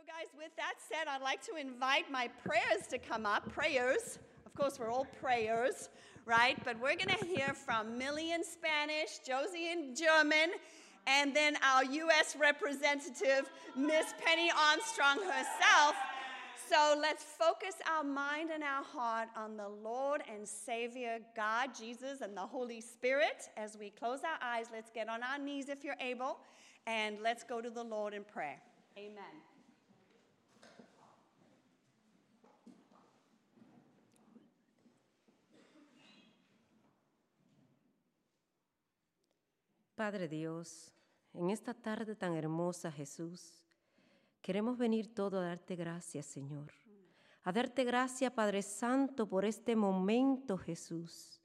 So, guys, with that said, I'd like to invite my prayers to come up. Prayers. Of course, we're all prayers, right? But we're going to hear from Millie in Spanish, Josie in German, and then our U.S. representative, Miss Penny Armstrong herself. So let's focus our mind and our heart on the Lord and Savior God, Jesus, and the Holy Spirit. As we close our eyes, let's get on our knees if you're able, and let's go to the Lord in prayer. Amen. Padre Dios, en esta tarde tan hermosa, Jesús, queremos venir todo a darte gracias, Señor. A darte gracias, Padre Santo, por este momento, Jesús,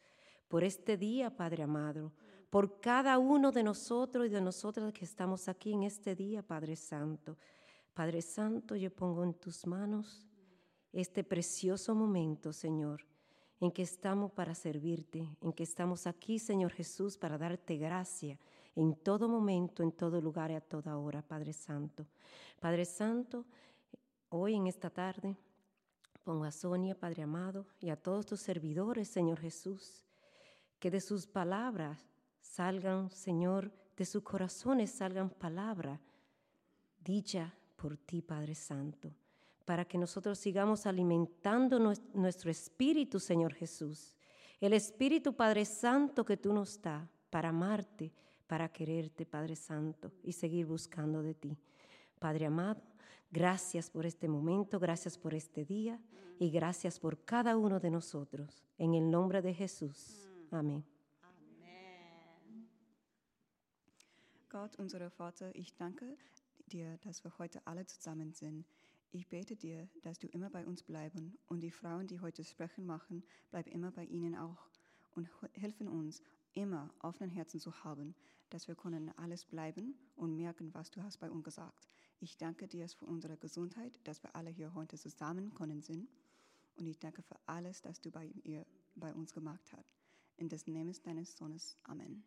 por este día, Padre amado, por cada uno de nosotros y de nosotras que estamos aquí en este día, Padre Santo. Padre Santo, yo pongo en tus manos este precioso momento, Señor, en que estamos para servirte, en que estamos aquí, Señor Jesús, para darte gracia en todo momento, en todo lugar y a toda hora, Padre Santo. Padre Santo, hoy en esta tarde pongo a Sonia, Padre amado, y a todos tus servidores, Señor Jesús, que de sus palabras salgan, Señor, de sus corazones salgan palabras dicha por ti, Padre Santo para que nosotros sigamos alimentando nuestro espíritu, Señor Jesús. El Espíritu Padre Santo que tú nos das para amarte, para quererte, Padre Santo, y seguir buscando de ti. Padre amado, gracias por este momento, gracias por este día y gracias por cada uno de nosotros. En el nombre de Jesús. Amén. Amen. Gott, Vater, ich danke dir, dass wir heute alle. Ich bete dir, dass du immer bei uns bleiben und die Frauen, die heute sprechen machen, bleib immer bei ihnen auch und helfen uns, immer offenen Herzen zu haben, dass wir können alles bleiben und merken, was du hast bei uns gesagt. Ich danke dir für unsere Gesundheit, dass wir alle hier heute zusammen sind und ich danke für alles, das du bei, ihr, bei uns gemacht hast. In des Namens deines Sohnes. Amen.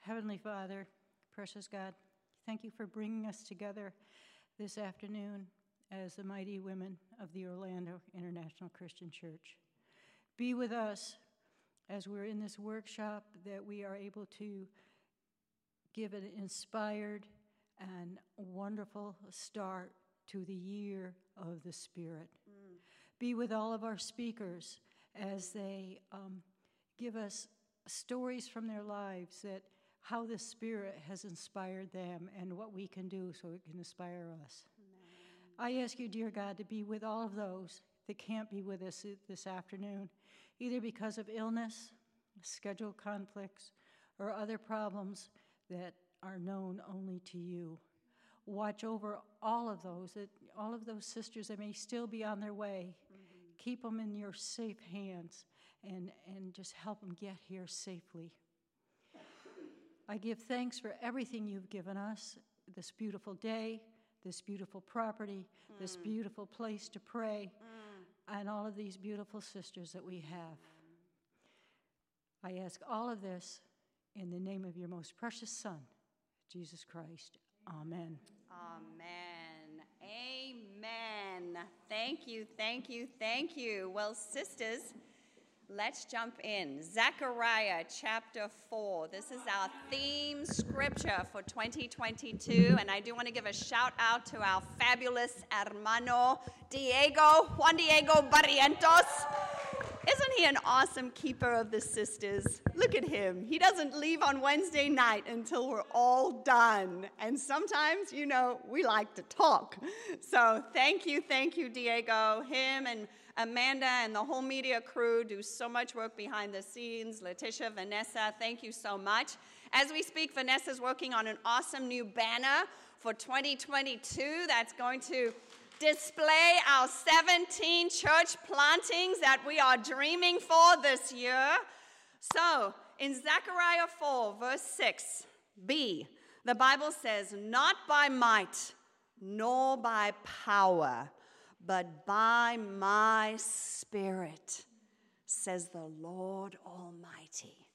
Heavenly Father, precious God, thank you for bringing us together this afternoon as the mighty women of the Orlando International Christian Church. Be with us as we're in this workshop that we are able to give an inspired and wonderful start to the year of the Spirit. Mm. Be with all of our speakers as they um, give us stories from their lives that how the Spirit has inspired them and what we can do so it can inspire us. Amen. I ask you, dear God, to be with all of those that can't be with us this afternoon, either because of illness, schedule conflicts, or other problems that are known only to you. Watch over all of those, that, all of those sisters that may still be on their way. Mm-hmm. Keep them in your safe hands and, and just help them get here safely. I give thanks for everything you've given us this beautiful day, this beautiful property, mm. this beautiful place to pray, mm. and all of these beautiful sisters that we have. I ask all of this in the name of your most precious Son, Jesus Christ. Amen. Amen. Amen. Thank you, thank you, thank you. Well, sisters, Let's jump in. Zechariah chapter 4. This is our theme scripture for 2022. And I do want to give a shout out to our fabulous hermano Diego, Juan Diego Barrientos. Isn't he an awesome keeper of the sisters? Look at him. He doesn't leave on Wednesday night until we're all done. And sometimes, you know, we like to talk. So thank you, thank you, Diego. Him and Amanda and the whole media crew do so much work behind the scenes. Letitia, Vanessa, thank you so much. As we speak, Vanessa's working on an awesome new banner for 2022 that's going to display our 17 church plantings that we are dreaming for this year. So, in Zechariah 4, verse 6, B, the Bible says, Not by might nor by power, but by my spirit, says the Lord Almighty.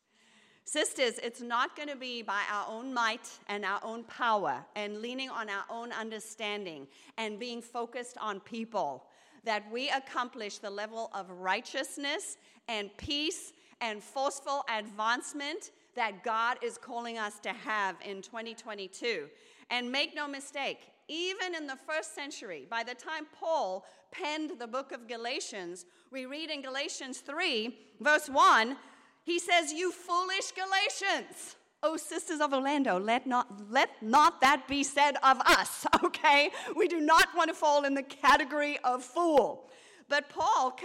Sisters, it's not going to be by our own might and our own power and leaning on our own understanding and being focused on people that we accomplish the level of righteousness and peace and forceful advancement that God is calling us to have in 2022. And make no mistake, even in the first century, by the time Paul penned the book of Galatians, we read in Galatians 3, verse 1, he says, You foolish Galatians. Oh, sisters of Orlando, let not, let not that be said of us, okay? We do not want to fall in the category of fool. But Paul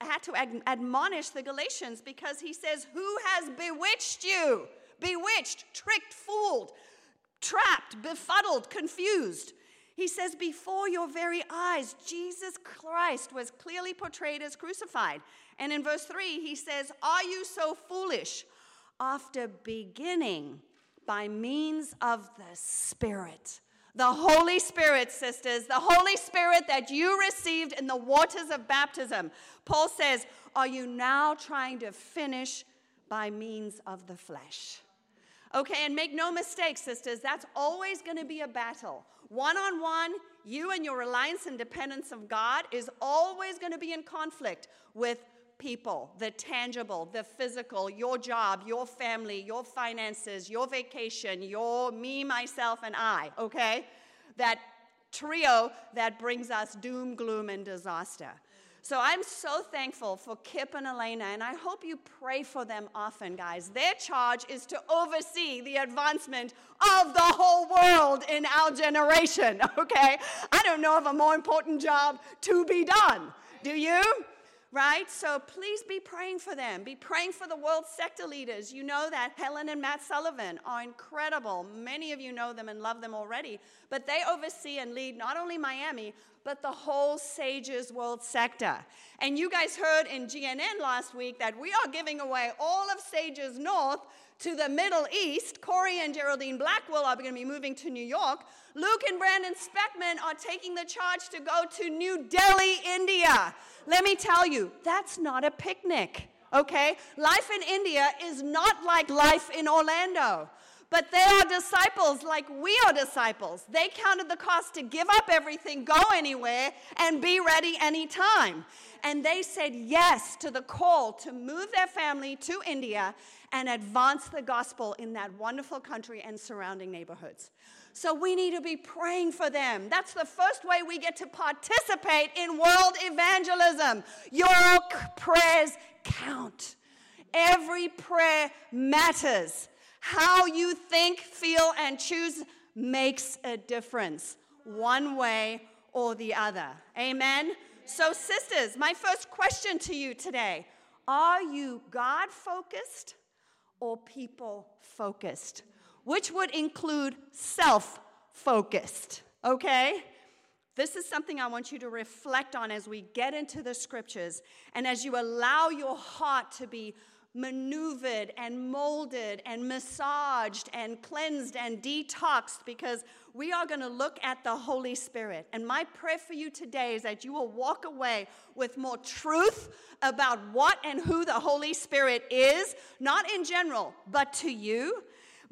had to admonish the Galatians because he says, Who has bewitched you? Bewitched, tricked, fooled, trapped, befuddled, confused. He says, Before your very eyes, Jesus Christ was clearly portrayed as crucified. And in verse 3, he says, Are you so foolish? After beginning by means of the Spirit. The Holy Spirit, sisters, the Holy Spirit that you received in the waters of baptism. Paul says, Are you now trying to finish by means of the flesh? Okay, and make no mistake, sisters, that's always going to be a battle. One on one, you and your reliance and dependence of God is always going to be in conflict with people, the tangible, the physical, your job, your family, your finances, your vacation, your me, myself, and I, okay? That trio that brings us doom, gloom, and disaster. So I'm so thankful for Kip and Elena, and I hope you pray for them often, guys. Their charge is to oversee the advancement of the whole world in our generation, okay? I don't know of a more important job to be done. Do you? Right? So please be praying for them. Be praying for the world sector leaders. You know that Helen and Matt Sullivan are incredible. Many of you know them and love them already. But they oversee and lead not only Miami, but the whole Sages World sector. And you guys heard in GNN last week that we are giving away all of Sages North to the Middle East. Corey and Geraldine Blackwell are going to be moving to New York. Luke and Brandon Speckman are taking the charge to go to New Delhi, India. Let me tell you, that's not a picnic, okay? Life in India is not like life in Orlando. But they are disciples like we are disciples. They counted the cost to give up everything, go anywhere, and be ready anytime. And they said yes to the call to move their family to India and advance the gospel in that wonderful country and surrounding neighborhoods. So we need to be praying for them. That's the first way we get to participate in world evangelism. Your prayers count. Every prayer matters. How you think, feel, and choose makes a difference, one way or the other. Amen? So, sisters, my first question to you today are you God focused or people focused? which would include self focused, okay? This is something I want you to reflect on as we get into the scriptures and as you allow your heart to be maneuvered and molded and massaged and cleansed and detoxed because we are going to look at the Holy Spirit. And my prayer for you today is that you will walk away with more truth about what and who the Holy Spirit is, not in general, but to you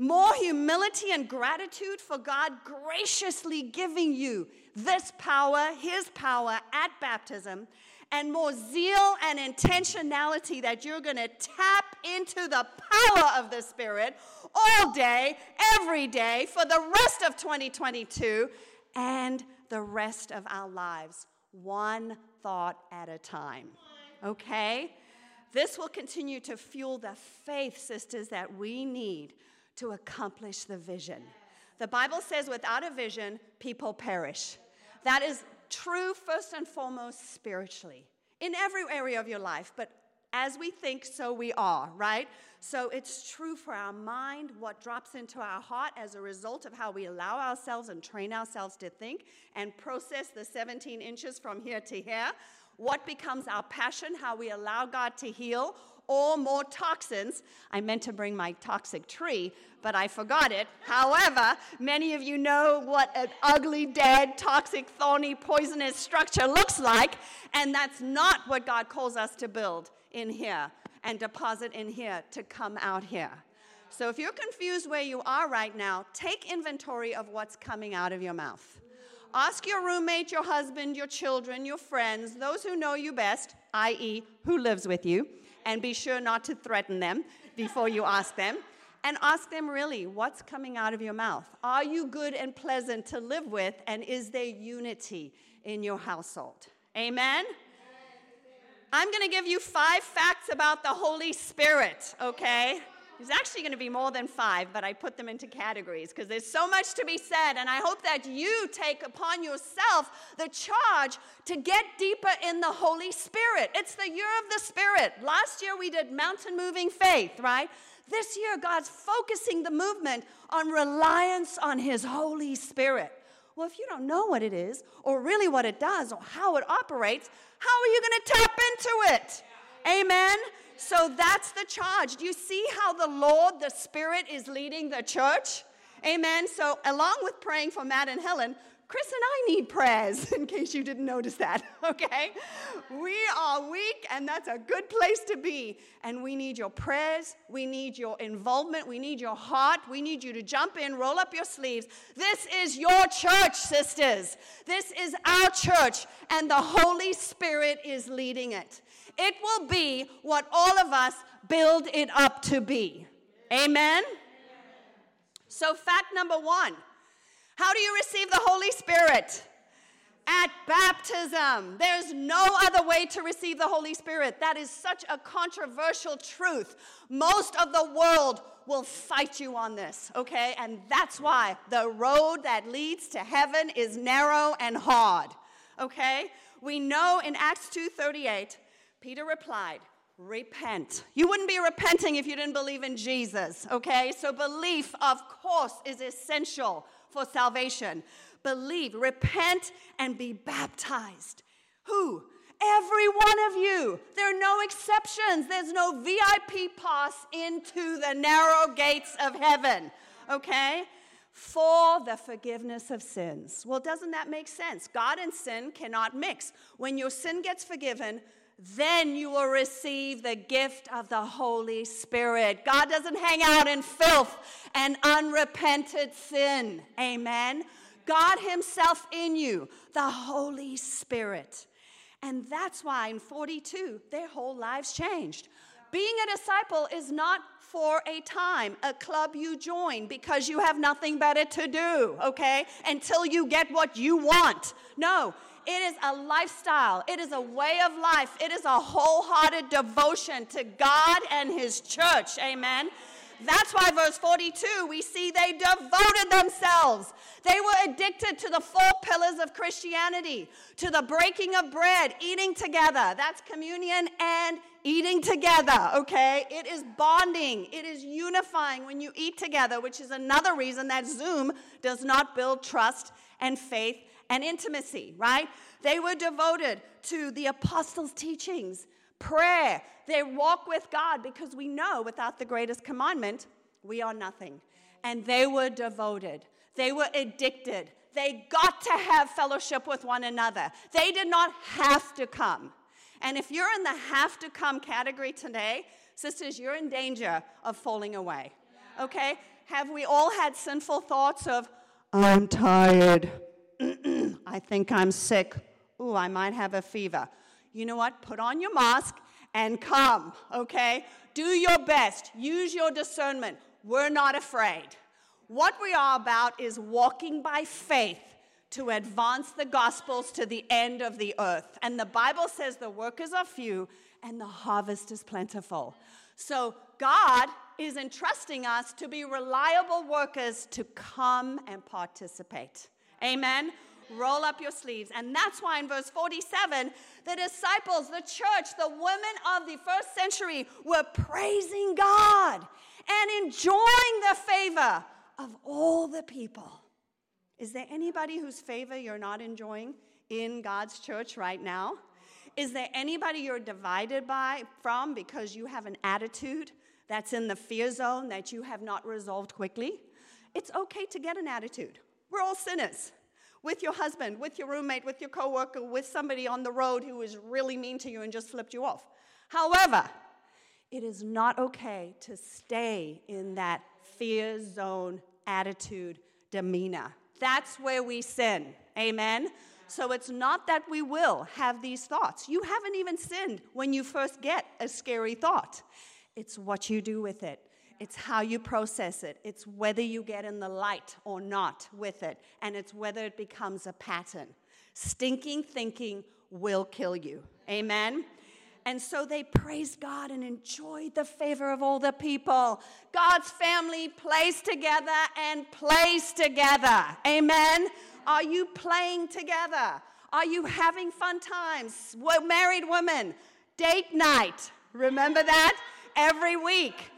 more humility and gratitude for God graciously giving you this power, His power at baptism, and more zeal and intentionality that you're going to tap into the power of the Spirit all day, every day, for the rest of 2022 and the rest of our lives, one thought at a time. Okay? This will continue to fuel the faith, sisters, that we need to accomplish the vision. The Bible says, without a vision, people perish. That is true, first and foremost, spiritually, in every area of your life, but as we think, so we are, right? So it's true for our mind, what drops into our heart as a result of how we allow ourselves and train ourselves to think and process the 17 inches from here to here. What becomes our passion, how we allow God to heal, or more toxins. I meant to bring my toxic tree, but I forgot it. However, many of you know what an ugly, dead, toxic, thorny, poisonous structure looks like, and that's not what God calls us to build in here and deposit in here to come out here. So if you're confused where you are right now, take inventory of what's coming out of your mouth. Ask your roommate, your husband, your children, your friends, those who know you best, i.e., who lives with you, and be sure not to threaten them before you ask them. And ask them really, what's coming out of your mouth? Are you good and pleasant to live with? And is there unity in your household? Amen? I'm going to give you five facts about the Holy Spirit, okay? There's actually going to be more than five, but I put them into categories because there's so much to be said. And I hope that you take upon yourself the charge to get deeper in the Holy Spirit. It's the year of the Spirit. Last year we did mountain moving faith, right? This year, God's focusing the movement on reliance on His Holy Spirit. Well, if you don't know what it is, or really what it does, or how it operates, how are you going to tap into it? Amen? So that's the charge. Do you see how the Lord, the Spirit, is leading the church? Amen. So, along with praying for Matt and Helen, Chris and I need prayers, in case you didn't notice that, okay? We are weak, and that's a good place to be. And we need your prayers, we need your involvement, we need your heart, we need you to jump in, roll up your sleeves. This is your church, sisters. This is our church, and the Holy Spirit is leading it. It will be what all of us build it up to be. Amen? So, fact number one how do you receive the Holy Spirit? At baptism. There's no other way to receive the Holy Spirit. That is such a controversial truth. Most of the world will fight you on this, okay? And that's why the road that leads to heaven is narrow and hard, okay? We know in Acts 2:38, Peter replied, repent. You wouldn't be repenting if you didn't believe in Jesus, okay? So belief, of course, is essential for salvation. Believe, repent, and be baptized. Who? Every one of you. There are no exceptions. There's no VIP pass into the narrow gates of heaven, okay? For the forgiveness of sins. Well, doesn't that make sense? God and sin cannot mix. When your sin gets forgiven, then you will receive the gift of the Holy Spirit. God doesn't hang out in filth and unrepented sin. Amen. God Himself in you, the Holy Spirit. And that's why in 42, their whole lives changed. Being a disciple is not for a time, a club you join because you have nothing better to do, okay? Until you get what you want. No, it is a lifestyle, it is a way of life, it is a wholehearted devotion to God and His church. Amen. That's why, verse 42, we see they devoted themselves. They were addicted to the four pillars of Christianity, to the breaking of bread, eating together. That's communion and eating together, okay? It is bonding, it is unifying when you eat together, which is another reason that Zoom does not build trust and faith and intimacy, right? They were devoted to the apostles' teachings, prayer. They walk with God because we know without the greatest commandment, we are nothing. And they were devoted, they were addicted. They got to have fellowship with one another. They did not have to come. And if you're in the have to come category today, sisters, you're in danger of falling away. Okay? Have we all had sinful thoughts of, I'm tired. I think I'm sick. Ooh, I might have a fever. You know what? Put on your mask and come, okay? Do your best. Use your discernment. We're not afraid. What we are about is walking by faith to advance the gospels to the end of the earth. And the Bible says the workers are few and the harvest is plentiful. So God is entrusting us to be reliable workers to come and participate. Amen. Roll up your sleeves. And that's why in verse 47, the disciples, the church, the women of the first century were praising God and enjoying the favor of all the people. Is there anybody whose favor you're not enjoying in God's church right now? Is there anybody you're divided by from because you have an attitude that's in the fear zone that you have not resolved quickly? It's okay to get an attitude. We're all sinners. With your husband, with your roommate, with your coworker, with somebody on the road who was really mean to you and just flipped you off. However, It is not okay to stay in that fear zone attitude, demeanor. That's where we sin. Amen? So it's not that we will have these thoughts. You haven't even sinned when you first get a scary thought. It's what you do with it. It's how you process it. It's whether you get in the light or not with it. And it's whether it becomes a pattern. Stinking thinking will kill you. Amen? And so they praised God and enjoyed the favor of all the people. God's family plays together and plays together. Amen. Are you playing together? Are you having fun times? Well, married women, date night. Remember that? Every week.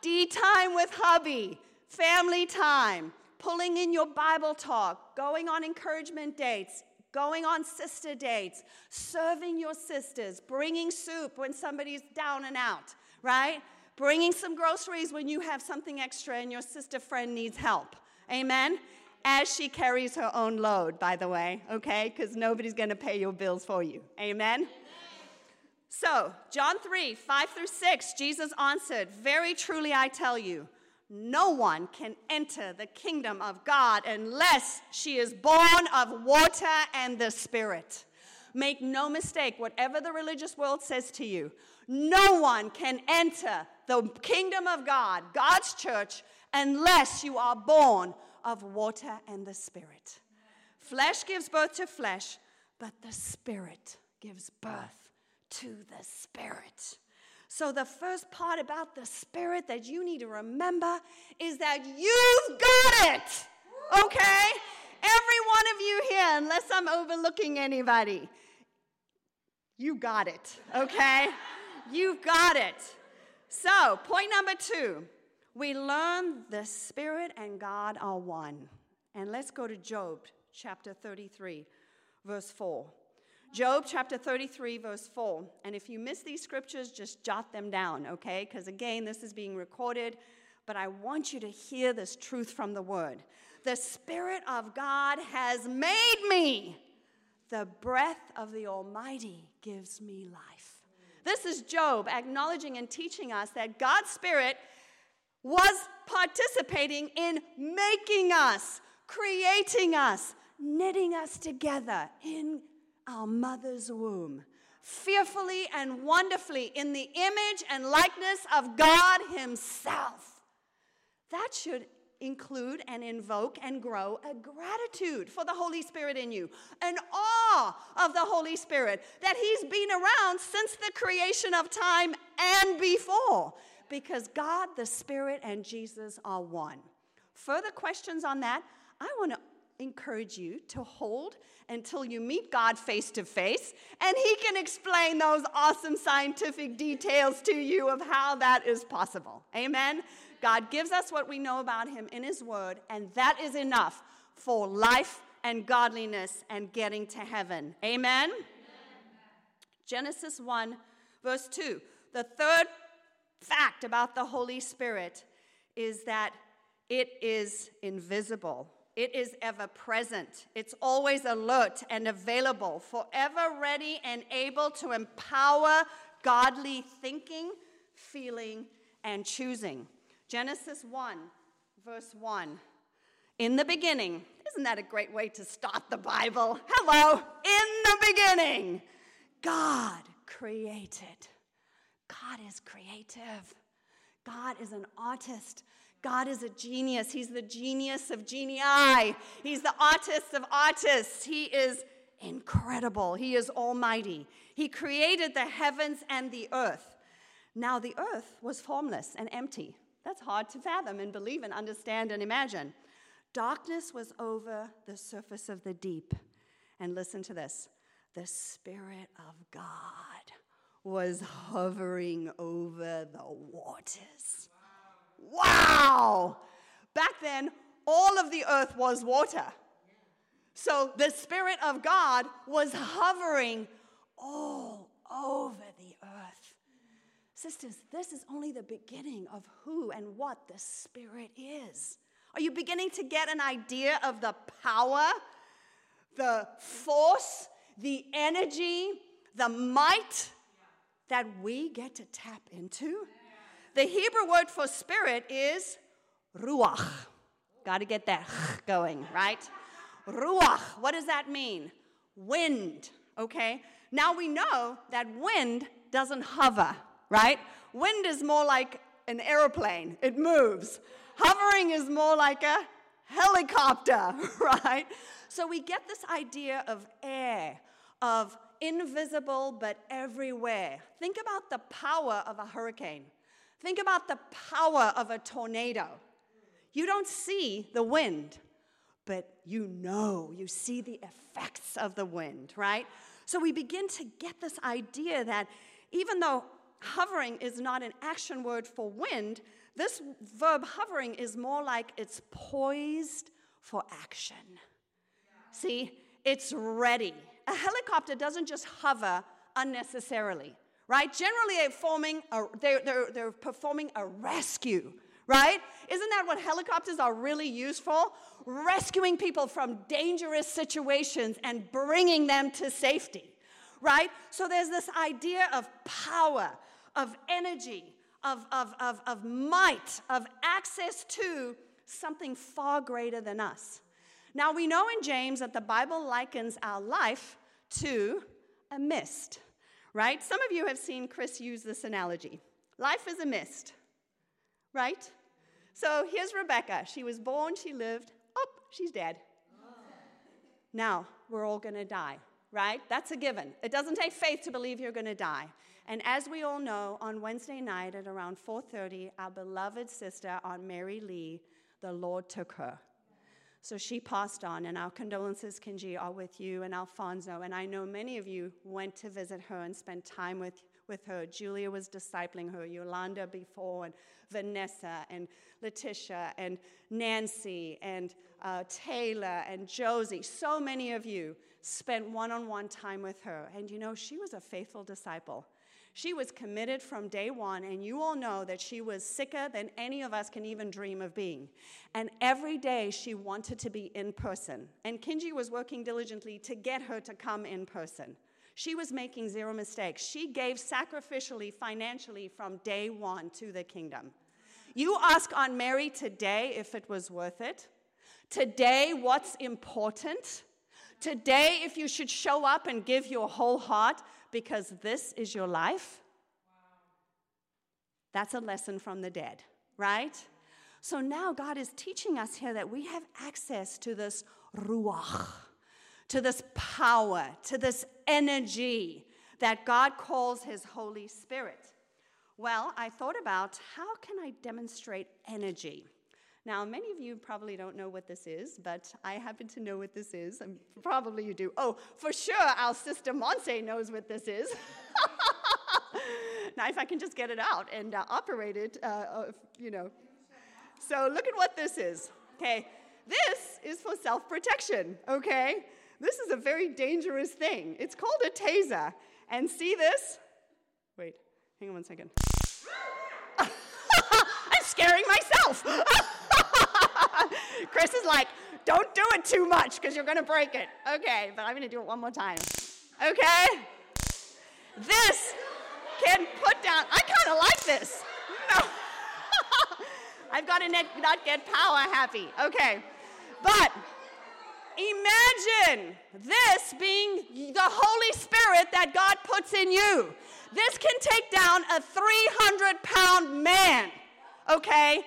D time with hubby, family time, pulling in your Bible talk, going on encouragement dates, going on sister dates, serving your sisters, bringing soup when somebody's down and out, right? Bringing some groceries when you have something extra and your sister friend needs help. Amen? As she carries her own load, by the way, okay? Because nobody's going to pay your bills for you. Amen? So, John 3 5 through 6, Jesus answered, Very truly I tell you, no one can enter the kingdom of God unless she is born of water and the Spirit. Make no mistake, whatever the religious world says to you, no one can enter the kingdom of God, God's church, unless you are born of water and the Spirit. Flesh gives birth to flesh, but the Spirit gives birth to the Spirit. So, the first part about the Spirit that you need to remember is that you've got it. Okay? Every one of you here, unless I'm overlooking anybody, you got it. Okay? You've got it. So, point number two we learn the Spirit and God are one. And let's go to Job chapter 33, verse 4. Job chapter 33, verse 4. And if you miss these scriptures, just jot them down, okay? Because again, this is being recorded, but I want you to hear this truth from the word. The Spirit of God has made me. The breath of the Almighty gives me life. This is Job acknowledging and teaching us that God's Spirit was participating in making us, creating us, knitting us together in our mother's womb, fearfully and wonderfully in the image and likeness of God Himself. That should include and invoke and grow a gratitude for the Holy Spirit in you, an awe of the Holy Spirit that He's been around since the creation of time and before, because God, the Spirit, and Jesus are one. Further questions on that? I want to encourage you to hold until you meet God face to face, and He can explain those awesome scientific details to you of how that is possible. Amen? God gives us what we know about Him in His Word, and that is enough for life and godliness and getting to heaven. Amen? Amen. Genesis 1, verse 2. The third fact about the Holy Spirit is that it is invisible. It is ever present. It's always alert and available, forever ready and able to empower godly thinking, feeling, and choosing. Genesis 1, verse 1. In the beginning, isn't that a great way to start the Bible? Hello, in the beginning, God created. God is creative. God is an artist. God is a genius. He's the genius of genii. He's the artist of artists. He is incredible. He is almighty. He created the heavens and the earth. Now, the earth was formless and empty. That's hard to fathom and believe and understand and imagine. Darkness was over the surface of the deep. And listen to this the Spirit of God was hovering over the waters. Wow! Back then, all of the earth was water. So the Spirit of God was hovering all over the earth. Sisters, this is only the beginning of who and what the Spirit is. Are you beginning to get an idea of the power, the force, the energy, the might that we get to tap into? The Hebrew word for spirit is ruach. Got to get that going, right? Ruach. What does that mean? Wind, okay? Now we know that wind doesn't hover, right? Wind is more like an airplane, it moves. Hovering is more like a helicopter, right? So we get this idea of air, of invisible but everywhere. Think about the power of a hurricane. Think about the power of a tornado. You don't see the wind, but you know, you see the effects of the wind, right? So we begin to get this idea that even though hovering is not an action word for wind, this verb hovering is more like it's poised for action. See, it's ready. A helicopter doesn't just hover unnecessarily, right? Generally, they're, forming a, they're, they're, they're performing a rescue, right? Isn't that what helicopters are really used for? Rescuing people from dangerous situations and bringing them to safety, right? So there's this idea of power, of energy, of, of, of, of might, of access to something far greater than us. Now, we know in James that the Bible likens our life to a mist, right? Some of you have seen Chris use this analogy. Life is a mist, right? So here's Rebecca. She was born, she lived, oh, she's dead. Now, we're all gonna die, right? That's a given. It doesn't take faith to believe you're gonna die. And as we all know, on Wednesday night at around 4:30, our beloved sister Aunt Mary Lee, the Lord took her. So she passed on, and our condolences, Kinji, are with you and Alfonso. And I know many of you went to visit her and spent time with, with her. Julia was discipling her, Yolanda before, and Vanessa, and Letitia, and Nancy, and uh, Taylor, and Josie. So many of you spent one on one time with her. And you know, she was a faithful disciple. She was committed from day one, and you all know that she was sicker than any of us can even dream of being. And every day she wanted to be in person. And Kinji was working diligently to get her to come in person. She was making zero mistakes. She gave sacrificially, financially from day one to the kingdom. You ask Aunt Mary today if it was worth it. Today, what's important. Today, if you should show up and give your whole heart because this is your life. That's a lesson from the dead, right? So now God is teaching us here that we have access to this ruach, to this power, to this energy that God calls His Holy Spirit. Well, I thought about how can I demonstrate energy? Now, many of you probably don't know what this is, but I happen to know what this is. And probably you do. Oh, for sure, our sister Monse knows what this is. now, if I can just get it out and uh, operate it, uh, uh, you know. So, look at what this is. Okay, this is for self protection, okay? This is a very dangerous thing. It's called a taser. And see this? Wait, hang on one second. I'm scaring myself. Chris is like, don't do it too much because you're going to break it. Okay, but I'm going to do it one more time. Okay? This can put down, I kind of like this. No. I've got to not get power happy. Okay. But imagine this being the Holy Spirit that God puts in you. This can take down a 300 pound man, okay,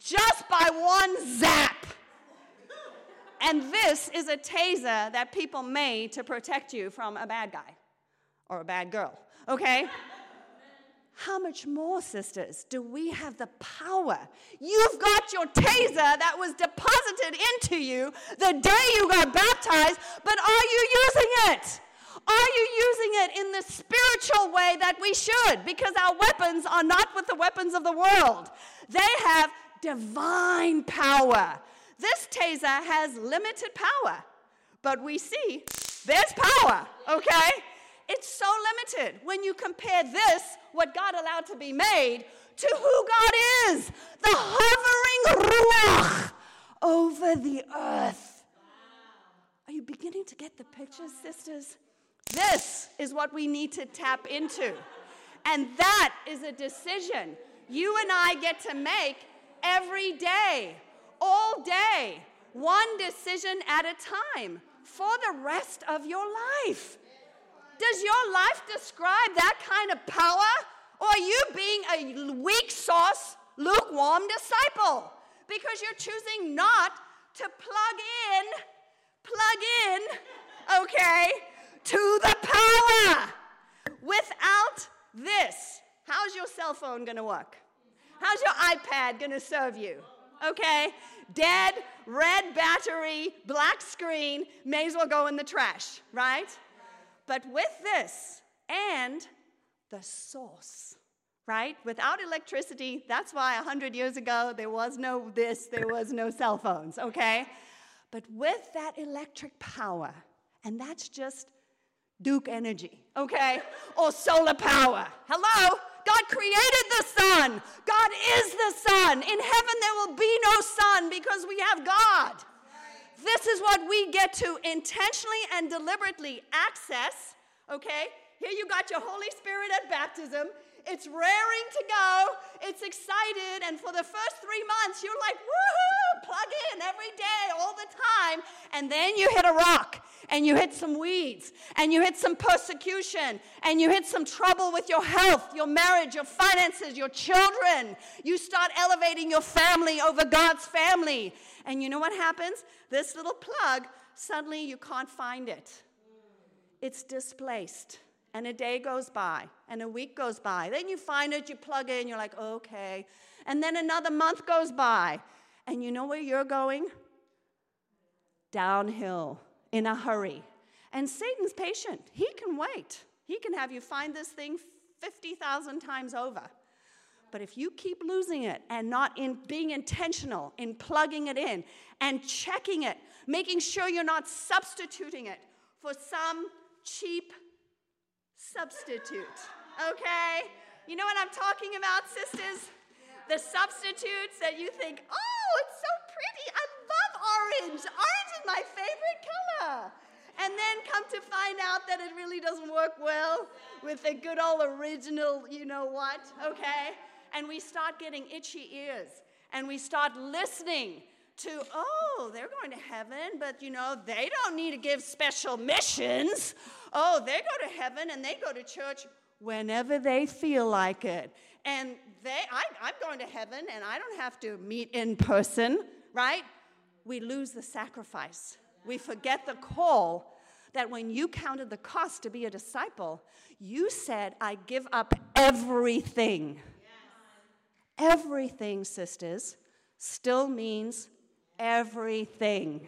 just by one zap. And this is a taser that people made to protect you from a bad guy or a bad girl, okay? How much more, sisters, do we have the power? You've got your taser that was deposited into you the day you got baptized, but are you using it? Are you using it in the spiritual way that we should? Because our weapons are not with the weapons of the world, they have divine power. This taser has limited power, but we see there's power, okay? It's so limited when you compare this, what God allowed to be made, to who God is the hovering Ruach over the earth. Are you beginning to get the picture, sisters? This is what we need to tap into. And that is a decision. you and I get to make every day, all day, one decision at a time for the rest of your life. Does your life describe that kind of power? Or are you being a weak sauce, lukewarm disciple? Because you're choosing not to plug in, plug in, okay, to the power. Without this, how's your cell phone to work? How's your iPad to serve you? Okay? Dead, red battery, black screen, may as well go in the trash, right? But with this and the source, right? Without electricity, that's why 100 years ago there was no this, there was no cell phones, okay? But with that electric power, and that's just Duke energy, okay? Or solar power. Hello? God created the sun. God is the sun. In heaven, there will be no sun because we have God. This is what we get to intentionally and deliberately access, okay? Here you got your Holy Spirit at baptism. It's raring to go. It's excited. And for the first three months, you're like, woohoo, plug in every day, all the time. And then you hit a rock and you hit some weeds and you hit some persecution and you hit some trouble with your health, your marriage, your finances, your children. You start elevating your family over God's family. And you know what happens? This little plug, suddenly you can't find it. It's displaced. And a day goes by, and a week goes by. Then you find it, you plug in, you're like, okay. And then another month goes by, and you know where you're going? Downhill in a hurry. And Satan's patient. He can wait. He can have you find this thing 50,000 times over. But if you keep losing it and not in being intentional in plugging it in and checking it, making sure you're not substituting it for some cheap substitute. Okay? You know what I'm talking about, sisters? The substitutes that you think, oh, it's so pretty. I orange. Orange is my favorite color. And then come to find out that it really doesn't work well with the good old original, you know what, okay? And we start getting itchy ears and we start listening to, oh, they're going to heaven, but you know, they don't need to give special missions. Oh, they go to heaven and they go to church whenever they feel like it. And they, I, I'm going to heaven and I don't have to meet in person, right? We lose the sacrifice. We forget the call that when you counted the cost to be a disciple, you said, I give up everything. Yes. Everything, sisters, still means everything.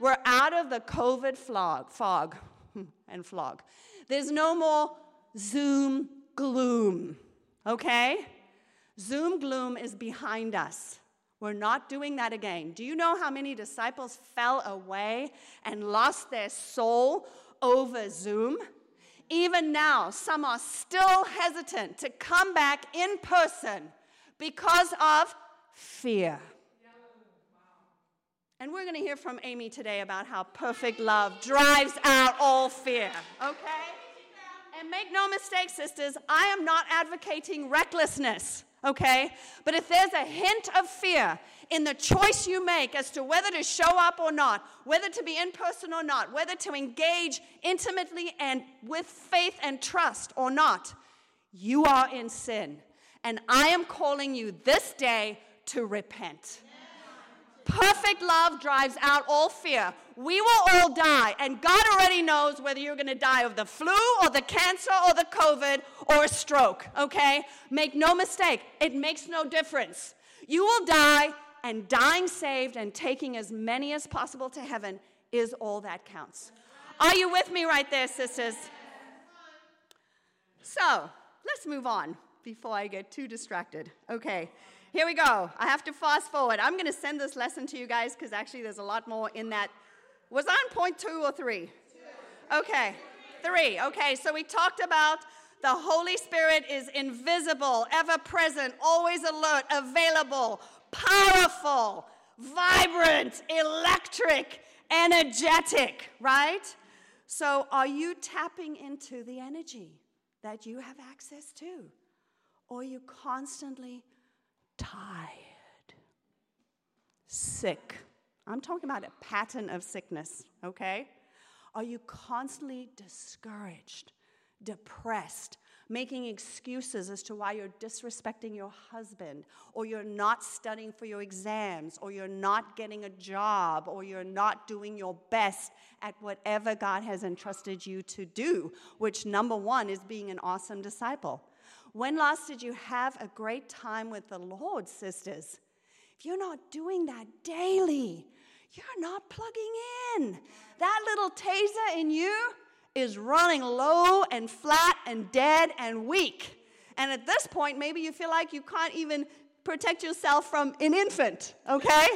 We're out of the COVID flog, fog and flog. There's no more Zoom gloom, okay? Zoom gloom is behind us. We're not doing that again. Do you know how many disciples fell away and lost their soul over Zoom? Even now, some are still hesitant to come back in person because of fear. And we're going to hear from Amy today about how perfect love drives out all fear, okay? And make no mistake, sisters, I am not advocating recklessness, okay? But if there's a hint of fear in the choice you make as to whether to show up or not, whether to be in person or not, whether to engage intimately and with faith and trust or not, you are in sin. And I am calling you this day to repent. Perfect love drives out all fear. We will all die, and God already knows whether you're going to die of the flu or the cancer or the COVID or a stroke, okay? Make no mistake, it makes no difference. You will die, and dying saved and taking as many as possible to heaven is all that counts. Are you with me right there, sisters? So, let's move on before I get too distracted. Okay. Here we go. I have to fast forward. I'm going to send this lesson to you guys because actually there's a lot more in that. Was I on point two or three? Okay, three. Okay, so we talked about the Holy Spirit is invisible, ever present, always alert, available, powerful, vibrant, electric, energetic, right? So are you tapping into the energy that you have access to? Or are you constantly tired, sick? I'm talking about a pattern of sickness, okay? Are you constantly discouraged, depressed, making excuses as to why you're disrespecting your husband, or you're not studying for your exams, or you're not getting a job, or you're not doing your best at whatever God has entrusted you to do, which number one is being an awesome disciple. When last did you have a great time with the Lord, sisters? If you're not doing that daily, you're not plugging in. That little taser in you is running low and flat and dead and weak. And at this point, maybe you feel like you can't even protect yourself from an infant, okay?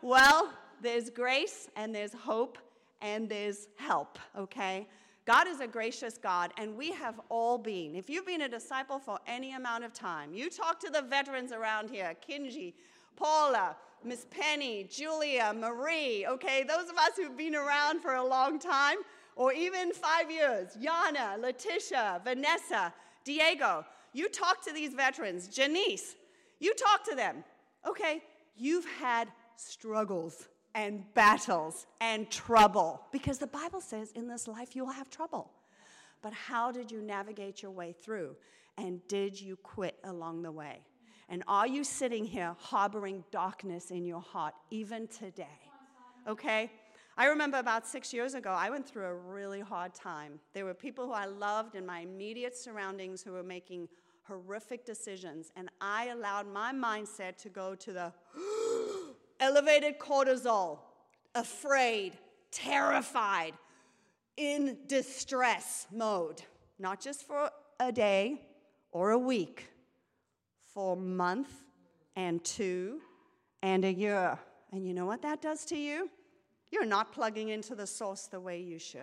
well, there's grace and there's hope and there's help, okay? God is a gracious God, and we have all been. If you've been a disciple for any amount of time, you talk to the veterans around here Kinji, Paula, Miss Penny, Julia, Marie, okay, those of us who've been around for a long time, or even five years, Yana, Letitia, Vanessa, Diego, you talk to these veterans, Janice, you talk to them, okay? You've had struggles and battles and trouble because the Bible says in this life you'll have trouble. But how did you navigate your way through? And did you quit along the way? And are you sitting here harboring darkness in your heart even today? Okay? I remember about six years ago, I went through a really hard time. There were people who I loved in my immediate surroundings who were making horrific decisions, and I allowed my mindset to go to the elevated cortisol, afraid, terrified, in distress mode, not just for a day or a week, for a month and two and a year. And you know what that does to you? You're not plugging into the source the way you should.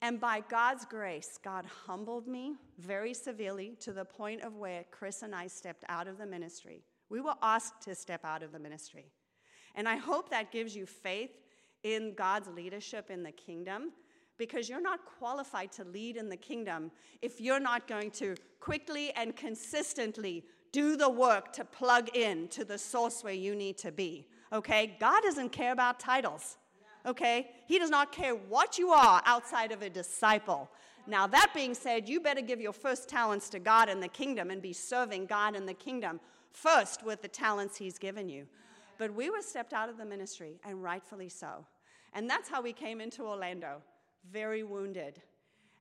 And by God's grace, God humbled me very severely to the point of where Chris and I stepped out of the ministry. We were asked to step out of the ministry. And I hope that gives you faith in God's leadership in the kingdom because you're not qualified to lead in the kingdom if you're not going to quickly and consistently do the work to plug in to the source where you need to be. Okay? God doesn't care about titles okay? He does not care what you are outside of a disciple. Now, that being said, you better give your first talents to God in the kingdom and be serving God in the kingdom first with the talents He's given you. But we were stepped out of the ministry, and rightfully so. And that's how we came into Orlando, very wounded.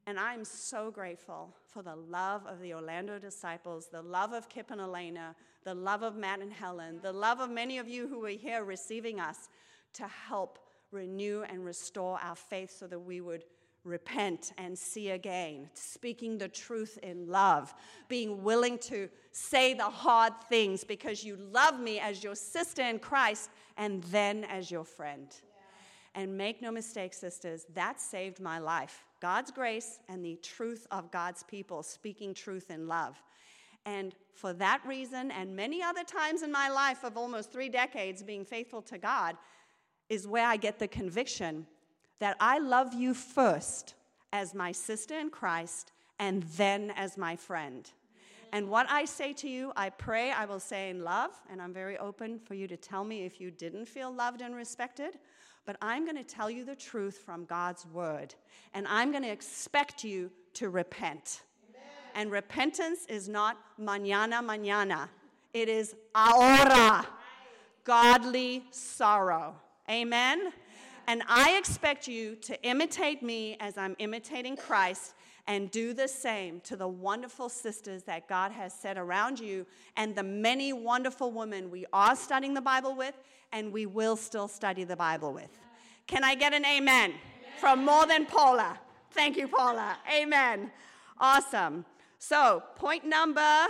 And I'm so grateful for the love of the Orlando disciples, the love of Kip and Elena, the love of Matt and Helen, the love of many of you who were here receiving us to help renew and restore our faith so that we would repent and see again, speaking the truth in love, being willing to say the hard things because you love me as your sister in Christ and then as your friend. Yeah. And make no mistake, sisters, that saved my life. God's grace and the truth of God's people, speaking truth in love. And for that reason, and many other times in my life of almost three decades being faithful to God, is where I get the conviction that I love you first as my sister in Christ and then as my friend. And what I say to you, I pray I will say in love, and I'm very open for you to tell me if you didn't feel loved and respected. But I'm going to tell you the truth from God's word, and I'm going to expect you to repent. Amen. And repentance is not mañana, mañana, it is ahora, godly sorrow. Amen? And I expect you to imitate me as I'm imitating Christ and do the same to the wonderful sisters that God has set around you and the many wonderful women we are studying the Bible with and we will still study the Bible with. Can I get an amen, amen. from more than Paula? Thank you, Paula. Amen. Awesome. So, point number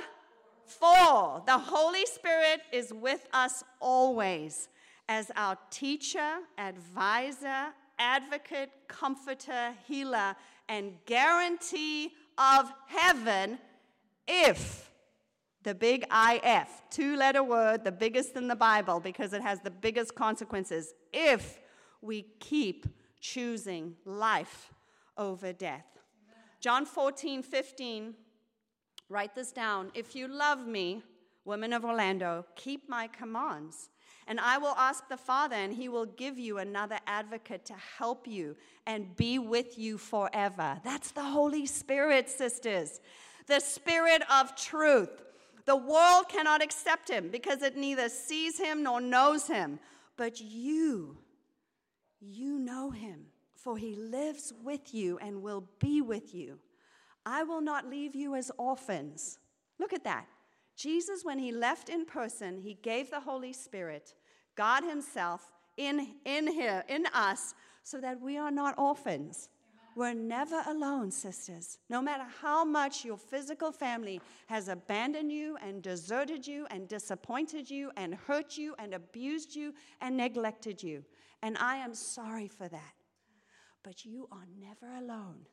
four the Holy Spirit is with us always as our teacher, advisor, advocate, comforter, healer, and guarantee of heaven if the big IF, two letter word, the biggest in the Bible because it has the biggest consequences, if we keep choosing life over death. John 14, 15 Write this down. If you love me, women of Orlando, keep my commands. And I will ask the Father, and he will give you another advocate to help you and be with you forever. That's the Holy Spirit, sisters. The Spirit of truth. The world cannot accept him because it neither sees him nor knows him. But you, you know him, for he lives with you and will be with you. I will not leave you as orphans. Look at that. Jesus, when he left in person, he gave the Holy Spirit, God himself, in, in here, in us, so that we are not orphans. We're never alone, sisters. No matter how much your physical family has abandoned you and deserted you and disappointed you and hurt you and abused you and neglected you. And I am sorry for that. But you are never alone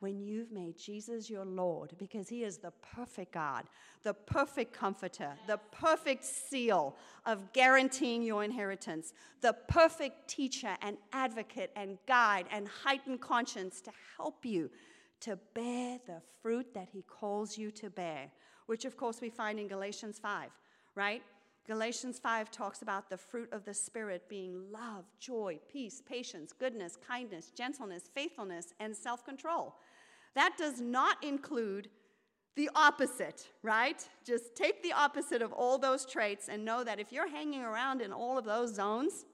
when you've made Jesus your Lord because he is the perfect God, the perfect comforter, the perfect seal of guaranteeing your inheritance, the perfect teacher and advocate and guide and heightened conscience to help you to bear the fruit that he calls you to bear, which of course we find in Galatians 5, right? Galatians 5 talks about the fruit of the Spirit being love, joy, peace, patience, goodness, kindness, gentleness, faithfulness, and self control. That does not include the opposite, right? Just take the opposite of all those traits and know that if you're hanging around in all of those zones,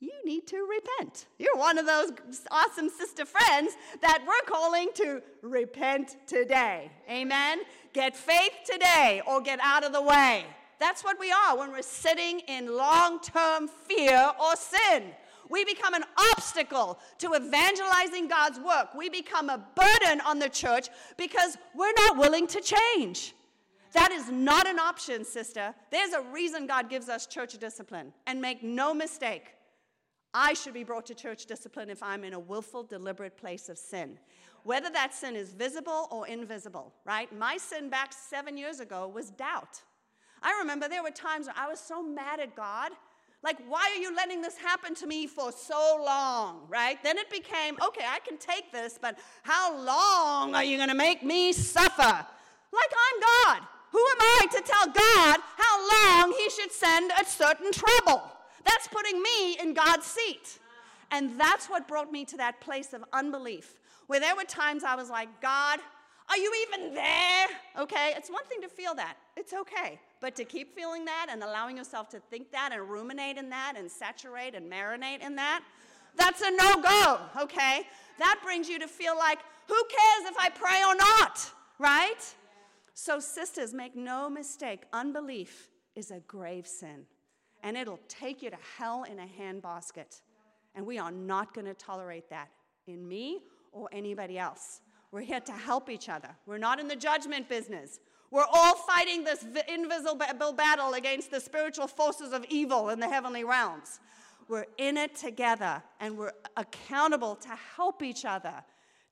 you need to repent. You're one of those awesome sister friends that we're calling to repent today. Amen? Get faith today or get out of the way. That's what we are when we're sitting in long term fear or sin. We become an obstacle to evangelizing God's work. We become a burden on the church because we're not willing to change. That is not an option, sister. There's a reason God gives us church discipline. And make no mistake, I should be brought to church discipline if I'm in a willful, deliberate place of sin. Whether that sin is visible or invisible, right? My sin back seven years ago was doubt. I remember there were times I was so mad at God like, why are you letting this happen to me for so long, right? Then it became, okay, I can take this, but how long are you going to make me suffer? Like I'm God. Who am I to tell God how long He should send a certain trouble? That's putting me in God's seat. And that's what brought me to that place of unbelief, where there were times I was like, God, are you even there? Okay, it's one thing to feel that, it's okay. But to keep feeling that and allowing yourself to think that and ruminate in that and saturate and marinate in that, that's a no go, okay? That brings you to feel like, who cares if I pray or not, right? So, sisters, make no mistake, unbelief is a grave sin, and it'll take you to hell in a handbasket. And we are not going to tolerate that in me or anybody else. We're here to help each other. We're not in the judgment business. We're all fighting this invisible battle against the spiritual forces of evil in the heavenly realms. We're in it together and we're accountable to help each other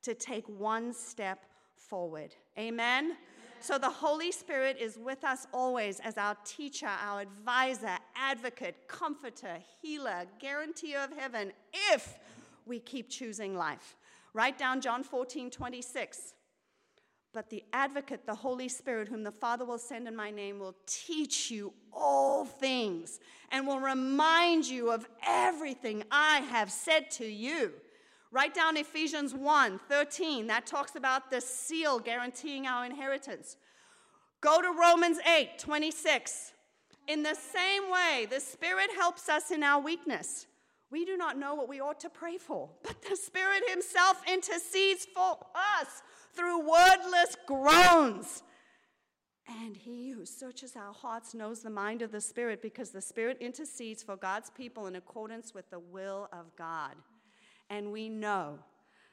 to take one step forward. Amen? So the Holy Spirit is with us always as our teacher, our advisor, advocate, comforter, healer, guarantor of heaven if we keep choosing life. Write down John 14, 26. But the advocate, the Holy Spirit, whom the Father will send in my name, will teach you all things and will remind you of everything I have said to you. Write down Ephesians 1 13. That talks about the seal guaranteeing our inheritance. Go to Romans 8 26. In the same way, the Spirit helps us in our weakness. We do not know what we ought to pray for, but the Spirit Himself intercedes for us through wordless groans. And he who searches our hearts knows the mind of the Spirit because the Spirit intercedes for God's people in accordance with the will of God. And we know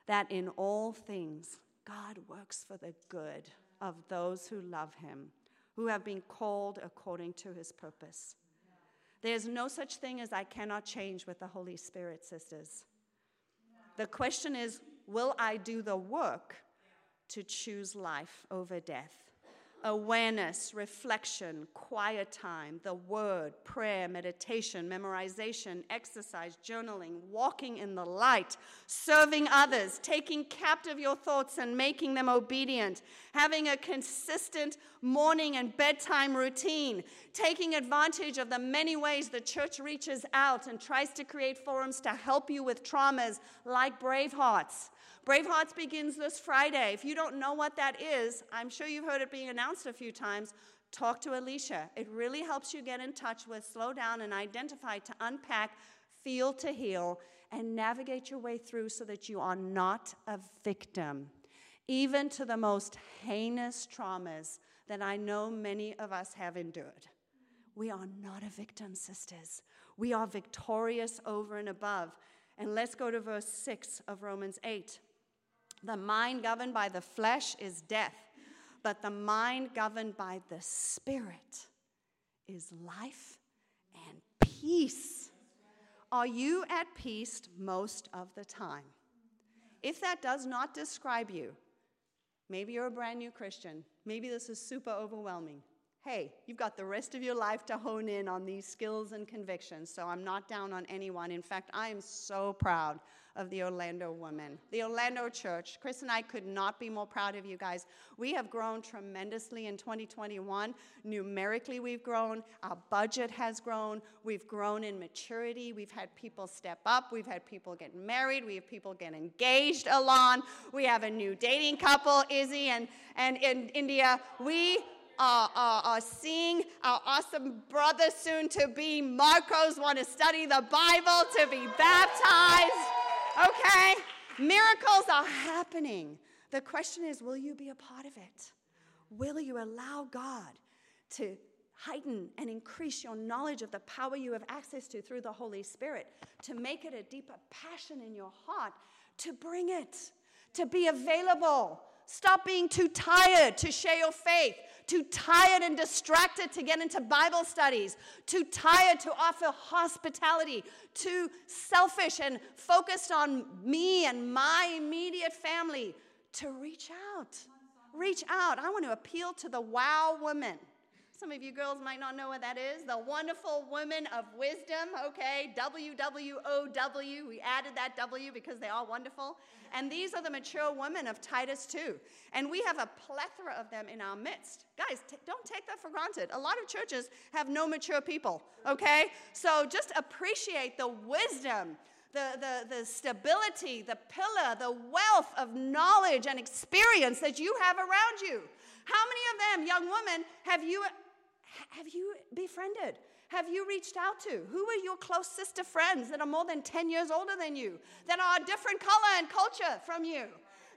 that in all things, God works for the good of those who love him, who have been called according to his purpose. There's no such thing as I cannot change with the Holy Spirit, sisters. The question is will I do the work to choose life over death? awareness, reflection, quiet time, the word, prayer, meditation, memorization, exercise, journaling, walking in the light, serving others, taking captive your thoughts and making them obedient, having a consistent morning and bedtime routine, taking advantage of the many ways the church reaches out and tries to create forums to help you with traumas like Brave Hearts begins this Friday. If you don't know what that is, I'm sure you've heard it being announced a few times. Talk to Alicia. It really helps you get in touch with, slow down, and identify to unpack, feel to heal, and navigate your way through so that you are not a victim, even to the most heinous traumas that I know many of us have endured. We are not a victim, sisters. We are victorious over and above. And let's go to verse 6 of Romans 8. The mind governed by the flesh is death, but the mind governed by the Spirit is life and peace. Are you at peace most of the time? If that does not describe you, maybe you're a brand new Christian, maybe this is super overwhelming. Hey, you've got the rest of your life to hone in on these skills and convictions, so I'm not down on anyone. In fact, I am so proud of the Orlando women. The Orlando church, Chris and I could not be more proud of you guys. We have grown tremendously in 2021. Numerically, we've grown. Our budget has grown. We've grown in maturity. We've had people step up. We've had people get married. We have people get engaged, Alon. We have a new dating couple, Izzy and, and in India. We are, are, are, seeing our awesome brother soon to be Marcos want to study the Bible, to be baptized. Okay? Miracles are happening. The question is will you be a part of it? Will you allow God to heighten and increase your knowledge of the power you have access to through the Holy Spirit, to make it a deeper passion in your heart, to bring it, to be available? Stop being too tired to share your faith too tired and distracted to get into Bible studies, too tired to offer hospitality, too selfish and focused on me and my immediate family to reach out. Reach out. I want to appeal to the wow woman. Some of you girls might not know what that is. The wonderful woman of wisdom, okay? W W O W. We added that W because they are wonderful. And these are the mature women of Titus 2. And we have a plethora of them in our midst. Guys, t- don't take that for granted. A lot of churches have no mature people, okay? So just appreciate the wisdom. The, the, the stability, the pillar, the wealth of knowledge and experience that you have around you. How many of them, young women, have you have you befriended? Have you reached out to? Who are your close sister friends that are more than 10 years older than you, that are a different color and culture from you,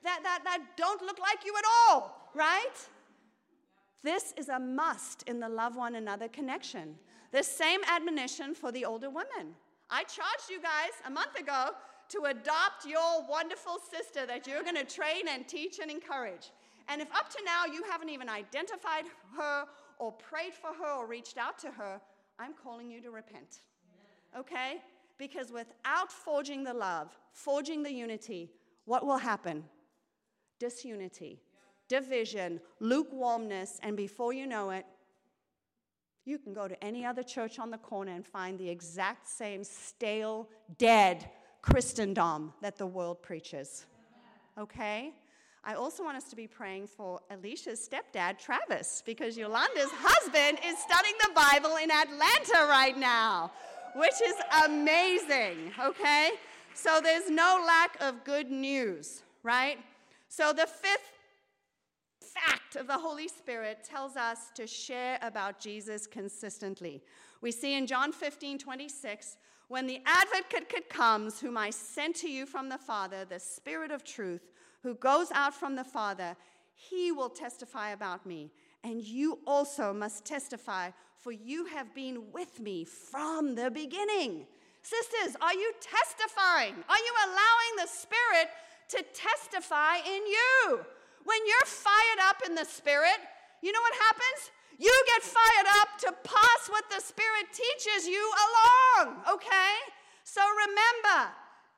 that, that, that don't look like you at all, right? This is a must in the love one another connection. The same admonition for the older women. I charged you guys a month ago to adopt your wonderful sister that you're going to train and teach and encourage. And if up to now you haven't even identified her or prayed for her or reached out to her, I'm calling you to repent. Okay? Because without forging the love, forging the unity, what will happen? Disunity, division, lukewarmness, and before you know it, you can go to any other church on the corner and find the exact same stale, dead Christendom that the world preaches. Okay? I also want us to be praying for Alicia's stepdad, Travis, because Yolanda's husband is studying the Bible in Atlanta right now, which is amazing, okay? So there's no lack of good news, right? So the fifth fact of the Holy Spirit tells us to share about Jesus consistently. We see in John 15, 26, when the advocate comes, whom I sent to you from the Father, the Spirit of truth, who goes out from the Father, he will testify about me. And you also must testify, for you have been with me from the beginning. Sisters, are you testifying? Are you allowing the Spirit to testify in you? When you're fired up in the Spirit, you know what happens? You get fired up to pass what the Spirit teaches you along, okay? So remember,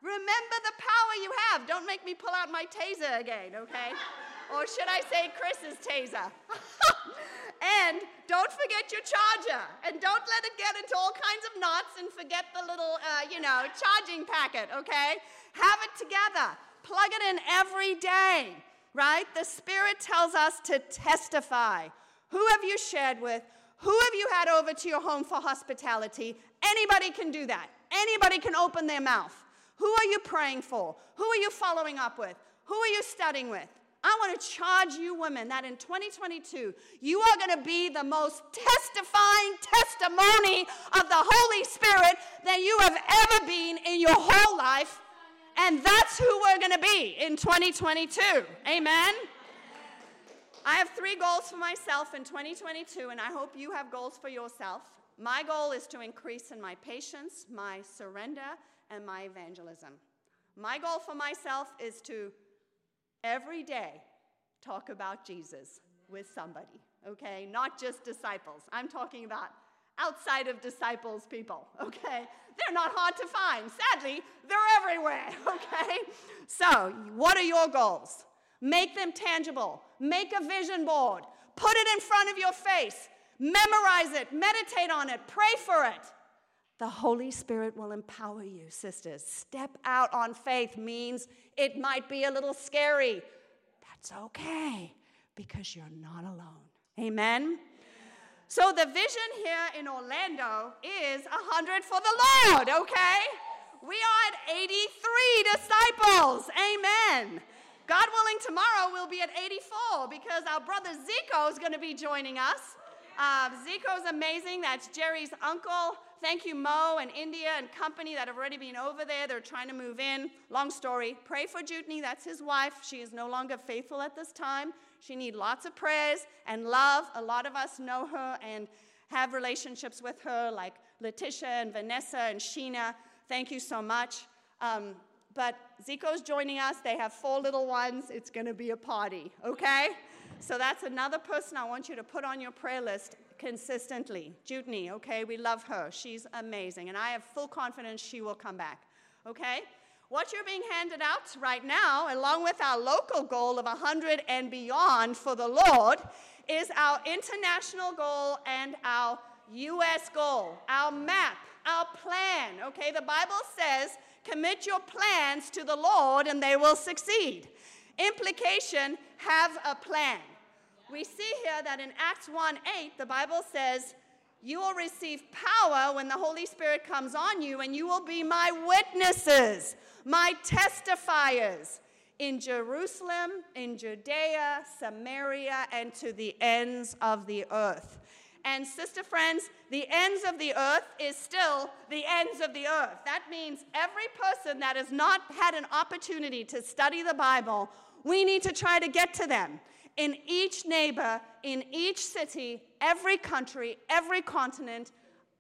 Remember the power you have. Don't make me pull out my taser again, okay? or should I say Chris's taser? and don't forget your charger, and don't let it get into all kinds of knots and forget the little, uh, you know, charging packet, okay? Have it together. Plug it in every day, right? The Spirit tells us to testify. Who have you shared with? Who have you had over to your home for hospitality? Anybody can do that. Anybody can open their mouth. Who are you praying for? Who are you following up with? Who are you studying with? I want to charge you women that in 2022, you are going to be the most testifying testimony of the Holy Spirit that you have ever been in your whole life. And that's who we're going to be in 2022. Amen. I have three goals for myself in 2022, and I hope you have goals for yourself. My goal is to increase in my patience, my surrender, and my evangelism. My goal for myself is to every day talk about Jesus with somebody, okay? Not just disciples. I'm talking about outside of disciples people, okay? They're not hard to find. Sadly, they're everywhere, okay? So, what are your goals? Make them tangible. Make a vision board. Put it in front of your face. Memorize it. Meditate on it. Pray for it. The Holy Spirit will empower you, sisters. Step out on faith means it might be a little scary. That's okay because you're not alone. Amen. So the vision here in Orlando is 100 for the Lord, okay? We are at 83 disciples. Amen. God willing, tomorrow we'll be at 84 because our brother Zico is going to be joining us. Uh, Zico's amazing. That's Jerry's uncle. Thank you, Mo and India and company that have already been over there. They're trying to move in. Long story. Pray for Jutney. That's his wife. She is no longer faithful at this time. She needs lots of prayers and love. A lot of us know her and have relationships with her, like Letitia and Vanessa and Sheena. Thank you so much. Um, but Zico's joining us. They have four little ones. It's going to be a party, okay? So that's another person I want you to put on your prayer list consistently. Jutney, okay? We love her. She's amazing. And I have full confidence she will come back, okay? What you're being handed out right now, along with our local goal of 100 and beyond for the Lord, is our international goal and our U.S. goal, our map, our plan, okay? The Bible says, commit your plans to the Lord and they will succeed. Implication, have a plan we see here that in Acts 1 8, the Bible says, You will receive power when the Holy Spirit comes on you, and you will be my witnesses, my testifiers in Jerusalem, in Judea, Samaria, and to the ends of the earth. And, sister friends, the ends of the earth is still the ends of the earth. That means every person that has not had an opportunity to study the Bible, we need to try to get to them in each neighbor, in each city, every country, every continent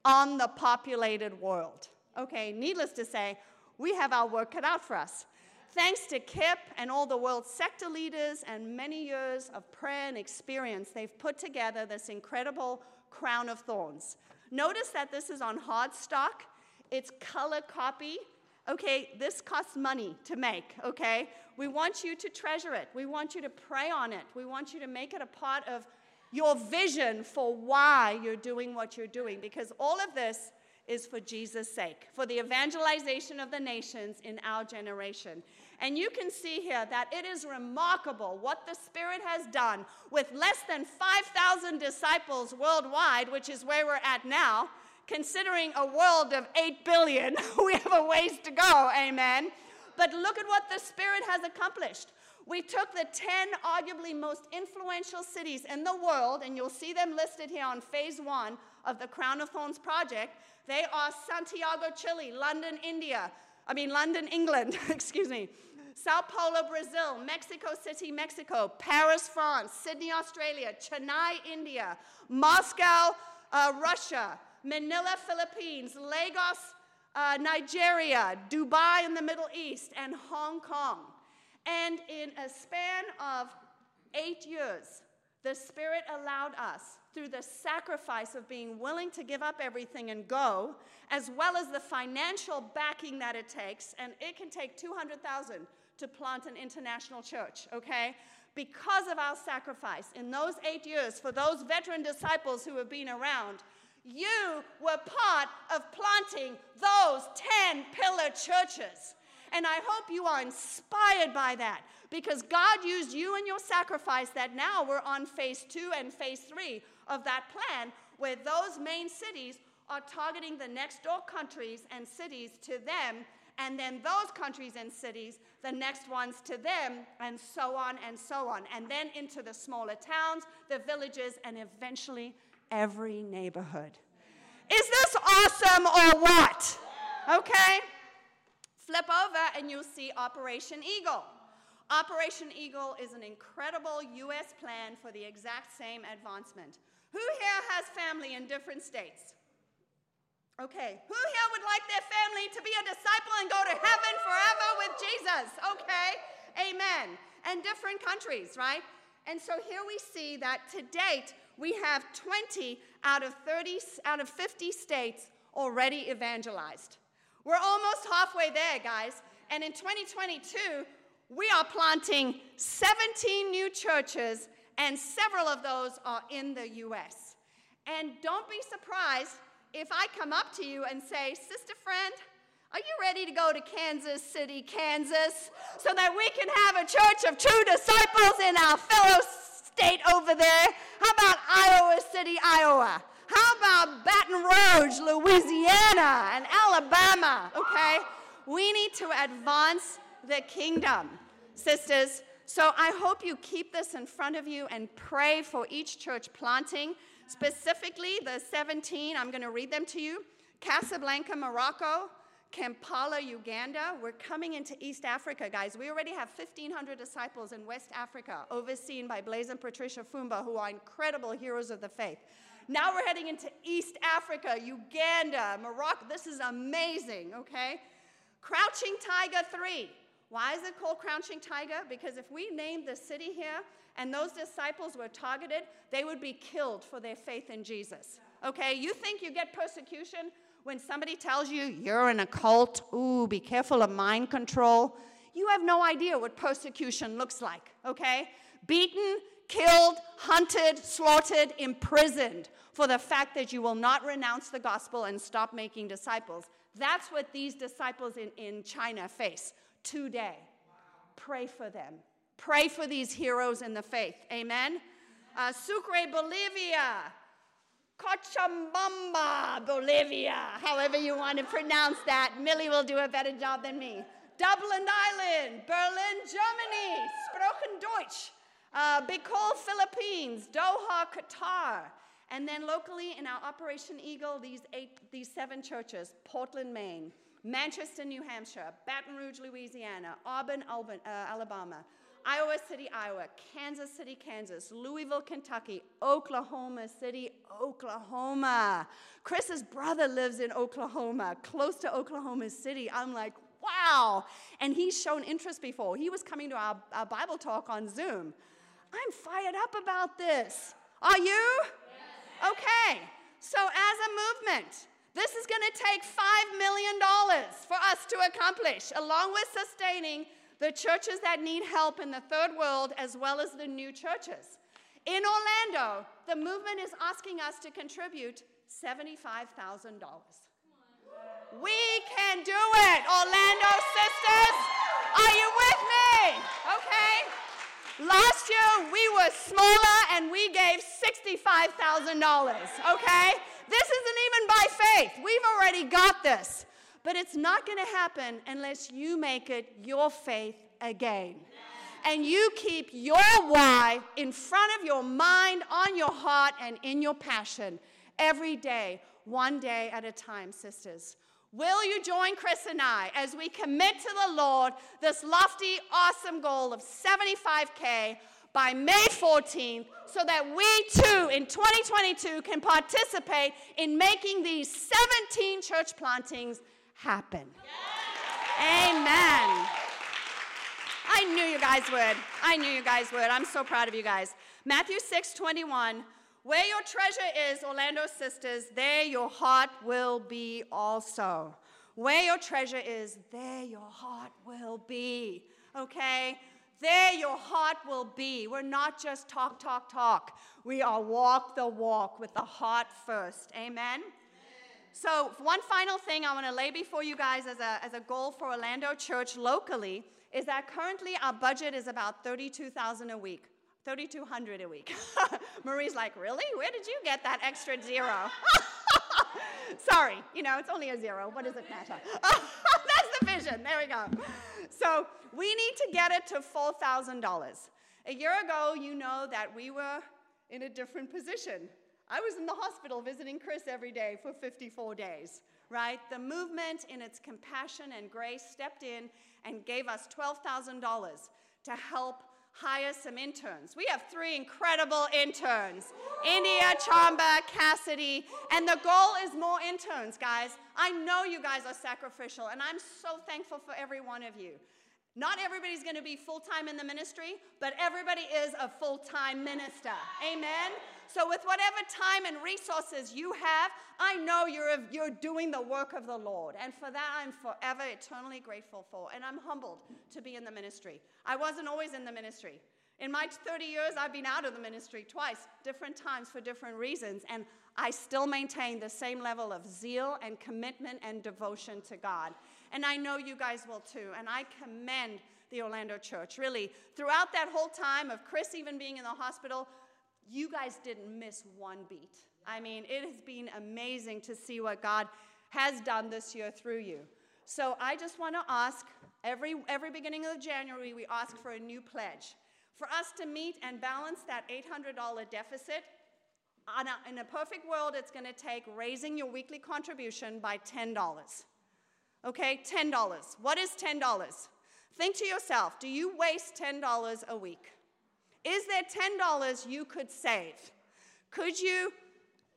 on the populated world. Okay, needless to say, we have our work cut out for us. Thanks to Kip and all the world sector leaders and many years of prayer and experience, they've put together this incredible crown of thorns. Notice that this is on hard stock. It's color copy. Okay, this costs money to make, okay? We want you to treasure it. We want you to pray on it. We want you to make it a part of your vision for why you're doing what you're doing, because all of this is for Jesus' sake, for the evangelization of the nations in our generation. And you can see here that it is remarkable what the Spirit has done with less than 5,000 disciples worldwide, which is where we're at now. Considering a world of 8 billion, we have a ways to go, amen. But look at what the Spirit has accomplished. We took the 10 arguably most influential cities in the world, and you'll see them listed here on phase one of the Crown of Thorns project. They are Santiago, Chile, London, India, I mean, London, England, excuse me, Sao Paulo, Brazil, Mexico City, Mexico, Paris, France, Sydney, Australia, Chennai, India, Moscow, uh, Russia, Manila, Philippines, Lagos, uh, Nigeria, Dubai in the Middle East, and Hong Kong. And in a span of eight years, the Spirit allowed us, through the sacrifice of being willing to give up everything and go, as well as the financial backing that it takes, and it can take 200,000 to plant an international church, okay? because of our sacrifice in those eight years for those veteran disciples who have been around, you were part of planting those 10 pillar churches. And I hope you are inspired by that because God used you and your sacrifice that now we're on phase two and phase three of that plan where those main cities are targeting the next door countries and cities to them, and then those countries and cities, the next ones to them, and so on and so on. And then into the smaller towns, the villages, and eventually every neighborhood. Is this awesome or what? Okay? Flip over and you'll see Operation Eagle. Operation Eagle is an incredible U.S. plan for the exact same advancement. Who here has family in different states? Okay. Who here would like their family to be a disciple and go to heaven forever with Jesus? Okay. Amen. And different countries, right? And so here we see that to date, we have 20 out of 30 out of 50 states already evangelized. We're almost halfway there, guys. And in 2022, we are planting 17 new churches, and several of those are in the US. And don't be surprised if I come up to you and say, Sister friend, are you ready to go to Kansas City, Kansas, so that we can have a church of true disciples in our fellow state over there? How about Iowa City, Iowa? How about Baton Rouge, Louisiana, and Alabama? Okay? We need to advance the kingdom, sisters. So I hope you keep this in front of you and pray for each church planting. Specifically, the 17, I'm going to read them to you Casablanca, Morocco, Kampala, Uganda. We're coming into East Africa, guys. We already have 1,500 disciples in West Africa, overseen by Blaise and Patricia Feumba, who are incredible heroes of the faith. Now we're heading into East Africa, Uganda, Morocco. This is amazing, okay? Crouching Tiger 3. Why is it called Crouching Tiger? Because if we named the city here and those disciples were targeted, they would be killed for their faith in Jesus. Okay, you think you get persecution when somebody tells you you're in a cult? Ooh, be careful of mind control. You have no idea what persecution looks like, okay? Beaten, killed, hunted, slaughtered, imprisoned for the fact that you will not renounce the gospel and stop making disciples. That's what these disciples in, in China face today. Pray for them. Pray for these heroes in the faith. Amen. Uh, Sucre, Bolivia. Cochabamba, Bolivia. However you want to pronounce that. Millie will do a better job than me. Dublin, Ireland, Berlin, Germany. Sprochen Deutsch uh, Bicol, Philippines, Doha, Qatar. And then locally in our Operation Eagle, these, eight, these seven churches Portland, Maine, Manchester, New Hampshire, Baton Rouge, Louisiana, Auburn, uh, Alabama, Iowa City, Iowa, Kansas City, Kansas, Louisville, Kentucky, Oklahoma City, Oklahoma. Chris's brother lives in Oklahoma, close to Oklahoma City. I'm like, wow. And he's shown interest before. He was coming to our, our Bible talk on Zoom. I'm fired up about this. Are you? Yes. Okay. So, as a movement, this is going to take $5 million for us to accomplish, along with sustaining the churches that need help in the third world as well as the new churches. In Orlando, the movement is asking us to contribute $75,000. We can do it, Orlando sisters. Are you with me? Okay. Last year we were smaller and we gave $65,000, okay? This isn't even by faith. We've already got this. But it's not going to happen unless you make it your faith again. And you keep your why in front of your mind, on your heart, and in your passion every day, one day at a time, sisters. Will you join Chris and I as we commit to the Lord this lofty, awesome goal of 75K by May 14th so that we too in 2022 can participate in making these 17 church plantings happen? Amen. I knew you guys would. I knew you guys would. I'm so proud of you guys. Matthew 6 21. Where your treasure is, Orlando sisters, there your heart will be also. Where your treasure is, there your heart will be. Okay? There your heart will be. We're not just talk, talk, talk. We are walk the walk with the heart first. Amen? So, one final thing I want to lay before you guys as a, as a goal for Orlando Church locally is that currently our budget is about 32000 a week. 3200 a week. Marie's like, Really? Where did you get that extra zero? Sorry, you know, it's only a zero. What does it matter? That's the vision. There we go. So, we need to get it to $4,000. A year ago, you know that we were in a different position. I was in the hospital visiting Chris every day for 54 days, right? The movement, in its compassion and grace, stepped in and gave us $12,000 to help hire some interns. We have three incredible interns India, Chamba, Cassidy, and the goal is more interns, guys. I know you guys are sacrificial, and I'm so thankful for every one of you. Not everybody's going to be full time in the ministry, but everybody is a full time minister. Amen? So, with whatever time and resources you have, I know you're, you're doing the work of the Lord. And for that, I'm forever eternally grateful for. And I'm humbled to be in the ministry. I wasn't always in the ministry. In my 30 years, I've been out of the ministry twice, different times for different reasons. And I still maintain the same level of zeal and commitment and devotion to God. And I know you guys will too. And I commend the Orlando church. Really, throughout that whole time of Chris even being in the hospital, you guys didn't miss one beat. I mean, it has been amazing to see what God has done this year through you. So I just want to ask every, every beginning of January, we ask for a new pledge. For us to meet and balance that $800 deficit, a, in a perfect world, it's going to take raising your weekly contribution by $10. Okay, $10. What is $10? Think to yourself do you waste $10 a week? Is there $10 you could save? Could you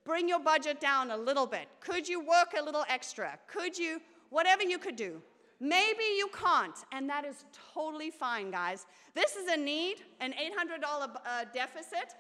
bring your budget down a little bit? Could you work a little extra? Could you, whatever you could do? Maybe you can't, and that is totally fine, guys. This is a need, an $800 uh, deficit.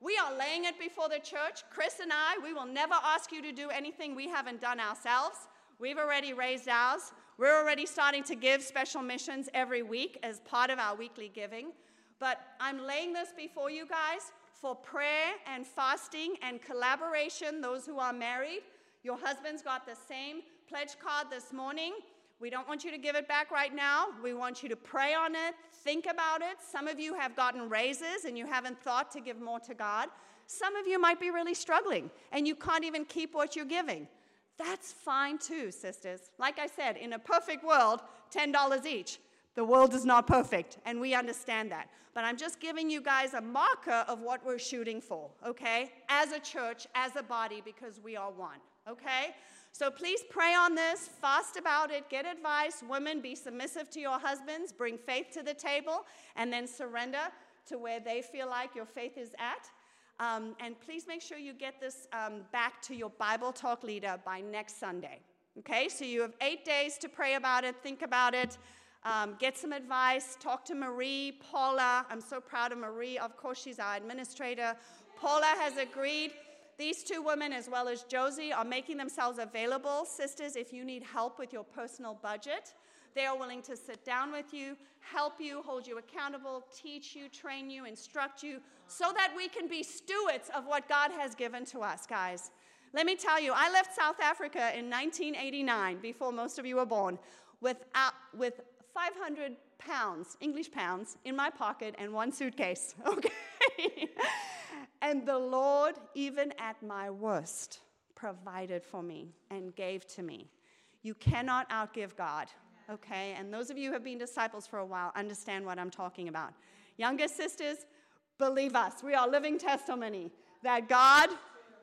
We are laying it before the church. Chris and I, we will never ask you to do anything we haven't done ourselves. We've already raised ours. We're already starting to give special missions every week as part of our weekly giving. But I'm laying this before you guys for prayer and fasting and collaboration. Those who are married, your husband's got the same pledge card this morning. We don't want you to give it back right now. We want you to pray on it, think about it. Some of you have gotten raises and you haven't thought to give more to God. Some of you might be really struggling and you can't even keep what you're giving. That's fine too, sisters. Like I said, in a perfect world, $10 each. The world is not perfect, and we understand that. But I'm just giving you guys a marker of what we're shooting for, okay? As a church, as a body, because we are one, okay? So please pray on this, fast about it, get advice. Women, be submissive to your husbands, bring faith to the table, and then surrender to where they feel like your faith is at. Um, and please make sure you get this um, back to your Bible talk leader by next Sunday. Okay, so you have eight days to pray about it, think about it. Um, get some advice. Talk to Marie, Paula. I'm so proud of Marie. Of course, she's our administrator. Paula has agreed. These two women, as well as Josie, are making themselves available. Sisters, if you need help with your personal budget, they are willing to sit down with you, help you, hold you accountable, teach you, train you, instruct you, so that we can be stewards of what God has given to us, guys. Let me tell you, I left South Africa in 1989, before most of you were born, without, with uh, 500 pounds, English pounds, in my pocket and one suitcase, okay? and the Lord, even at my worst, provided for me and gave to me. You cannot outgive God, okay? And those of you who have been disciples for a while understand what I'm talking about. Younger sisters, believe us, we are living testimony that God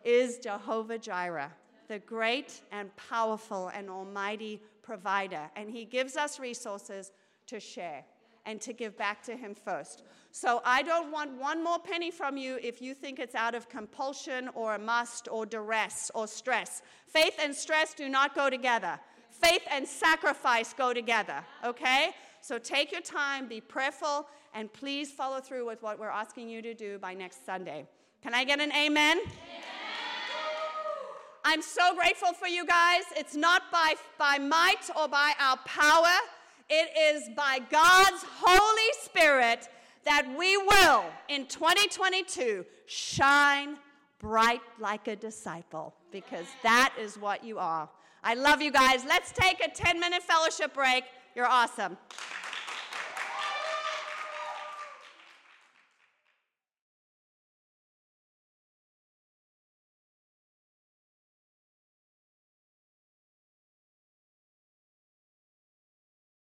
is Jehovah Jireh, the great and powerful and almighty provider, and He gives us resources to share and to give back to Him first. So I don't want one more penny from you if you think it's out of compulsion or a must or duress or stress. Faith and stress do not go together. Faith and sacrifice go together, okay? So take your time, be prayerful, and please follow through with what we're asking you to do by next Sunday. Can I get an amen? amen. I'm so grateful for you guys. It's not by, by might or by our power, It is by God's Holy Spirit that we will, in 2022, shine bright like a disciple because that is what you are. I love you guys. Let's take a 10 minute fellowship break. You're awesome.